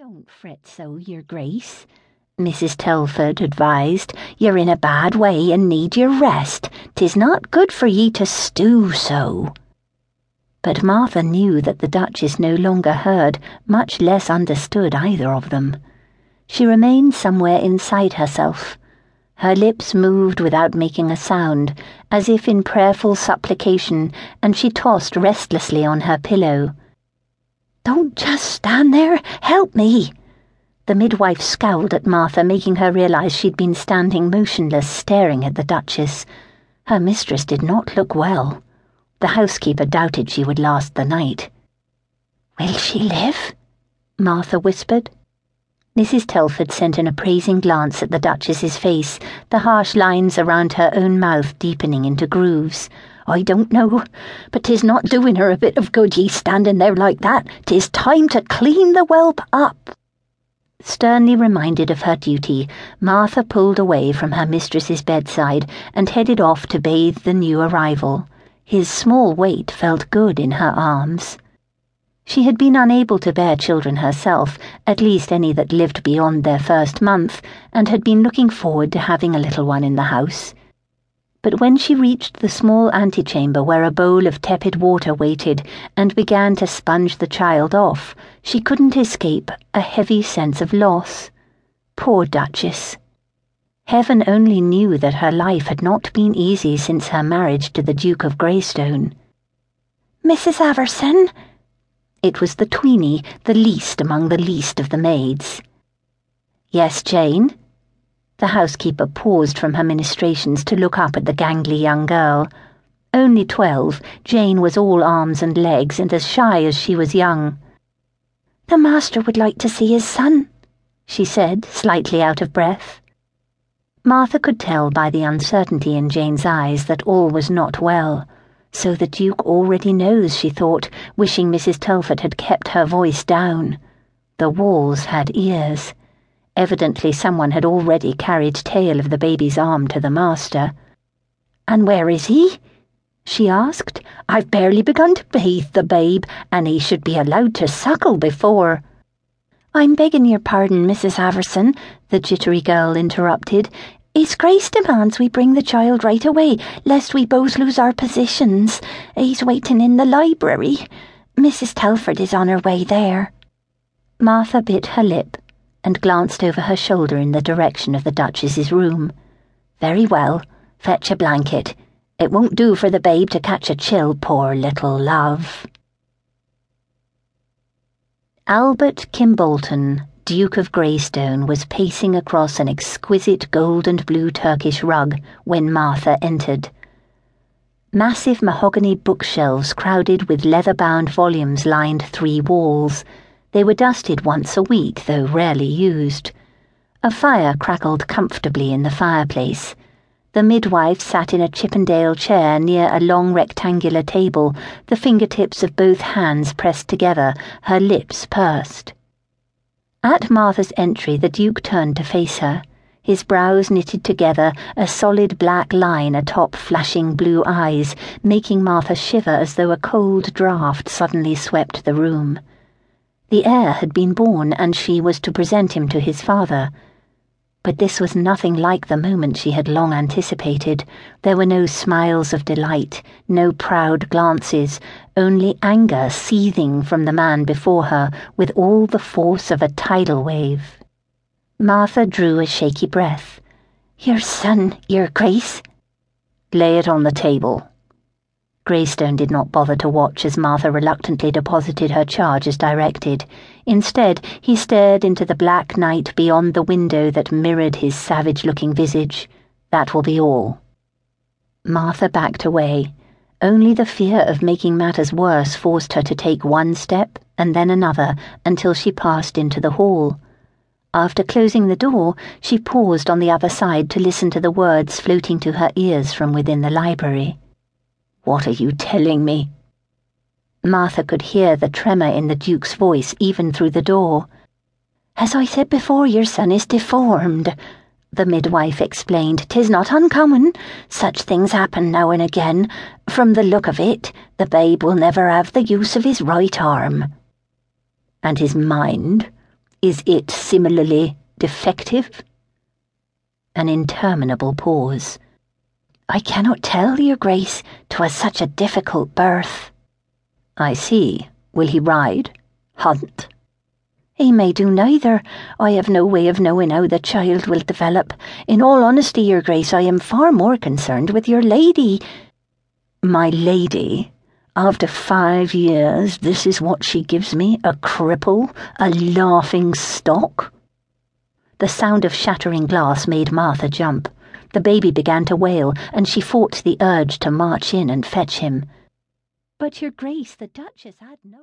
Don't fret so, Your Grace, Mrs. Telford advised. You're in a bad way and need your rest. 'Tis not good for ye to stew so. But Martha knew that the Duchess no longer heard, much less understood either of them. She remained somewhere inside herself. Her lips moved without making a sound, as if in prayerful supplication, and she tossed restlessly on her pillow. Don't just stand there. Help me. The midwife scowled at Martha, making her realize she'd been standing motionless, staring at the Duchess. Her mistress did not look well. The housekeeper doubted she would last the night. Will she live? Martha whispered. Mrs. Telford sent an appraising glance at the Duchess's face, the harsh lines around her own mouth deepening into grooves. I don't know, but 'tis not doing her a bit of good, ye standing there like that. 'Tis time to clean the whelp up. Sternly reminded of her duty, Martha pulled away from her mistress's bedside and headed off to bathe the new arrival. His small weight felt good in her arms. She had been unable to bear children herself, at least any that lived beyond their first month, and had been looking forward to having a little one in the house. But when she reached the small antechamber where a bowl of tepid water waited and began to sponge the child off, she couldn't escape a heavy sense of loss. Poor Duchess. Heaven only knew that her life had not been easy since her marriage to the Duke of Greystone. Mrs. Averson? It was the tweeny, the least among the least of the maids. Yes, Jane? The housekeeper paused from her ministrations to look up at the gangly young girl. Only twelve, Jane was all arms and legs and as shy as she was young. The master would like to see his son, she said, slightly out of breath. Martha could tell by the uncertainty in Jane's eyes that all was not well. So the Duke already knows, she thought, wishing Mrs. Telford had kept her voice down. The walls had ears. Evidently, someone had already carried tale of the baby's arm to the master. And where is he? she asked. I've barely begun to bathe the babe, and he should be allowed to suckle before. I'm begging your pardon, Mrs. Averson, the jittery girl interrupted. His Grace demands we bring the child right away, lest we both lose our positions. He's waiting in the library. Mrs. Telford is on her way there. Martha bit her lip and glanced over her shoulder in the direction of the Duchess's room. Very well, fetch a blanket. It won't do for the babe to catch a chill, poor little love. Albert Kimbolton, Duke of Greystone, was pacing across an exquisite gold and blue Turkish rug when Martha entered. Massive mahogany bookshelves crowded with leather bound volumes lined three walls they were dusted once a week, though rarely used. A fire crackled comfortably in the fireplace. The midwife sat in a Chippendale chair near a long rectangular table, the fingertips of both hands pressed together, her lips pursed. At Martha's entry, the Duke turned to face her, his brows knitted together, a solid black line atop flashing blue eyes, making Martha shiver as though a cold draught suddenly swept the room. The heir had been born, and she was to present him to his father. But this was nothing like the moment she had long anticipated. There were no smiles of delight, no proud glances, only anger seething from the man before her with all the force of a tidal wave. Martha drew a shaky breath. Your son, Your Grace? Lay it on the table. Greystone did not bother to watch as Martha reluctantly deposited her charge as directed. Instead, he stared into the black night beyond the window that mirrored his savage looking visage. That will be all. Martha backed away. Only the fear of making matters worse forced her to take one step and then another until she passed into the hall. After closing the door, she paused on the other side to listen to the words floating to her ears from within the library. What are you telling me? Martha could hear the tremor in the Duke's voice even through the door. As I said before, your son is deformed, the midwife explained. Tis not uncommon. Such things happen now and again. From the look of it, the babe will never have the use of his right arm. And his mind? Is it similarly defective? An interminable pause. I cannot tell, Your Grace. 'Twas such a difficult birth. I see. Will he ride? Hunt? He may do neither. I have no way of knowing how the child will develop. In all honesty, Your Grace, I am far more concerned with your lady. My lady? After five years, this is what she gives me a cripple, a laughing stock? The sound of shattering glass made Martha jump. The baby began to wail, and she fought the urge to march in and fetch him. But, Your Grace, the Duchess had no.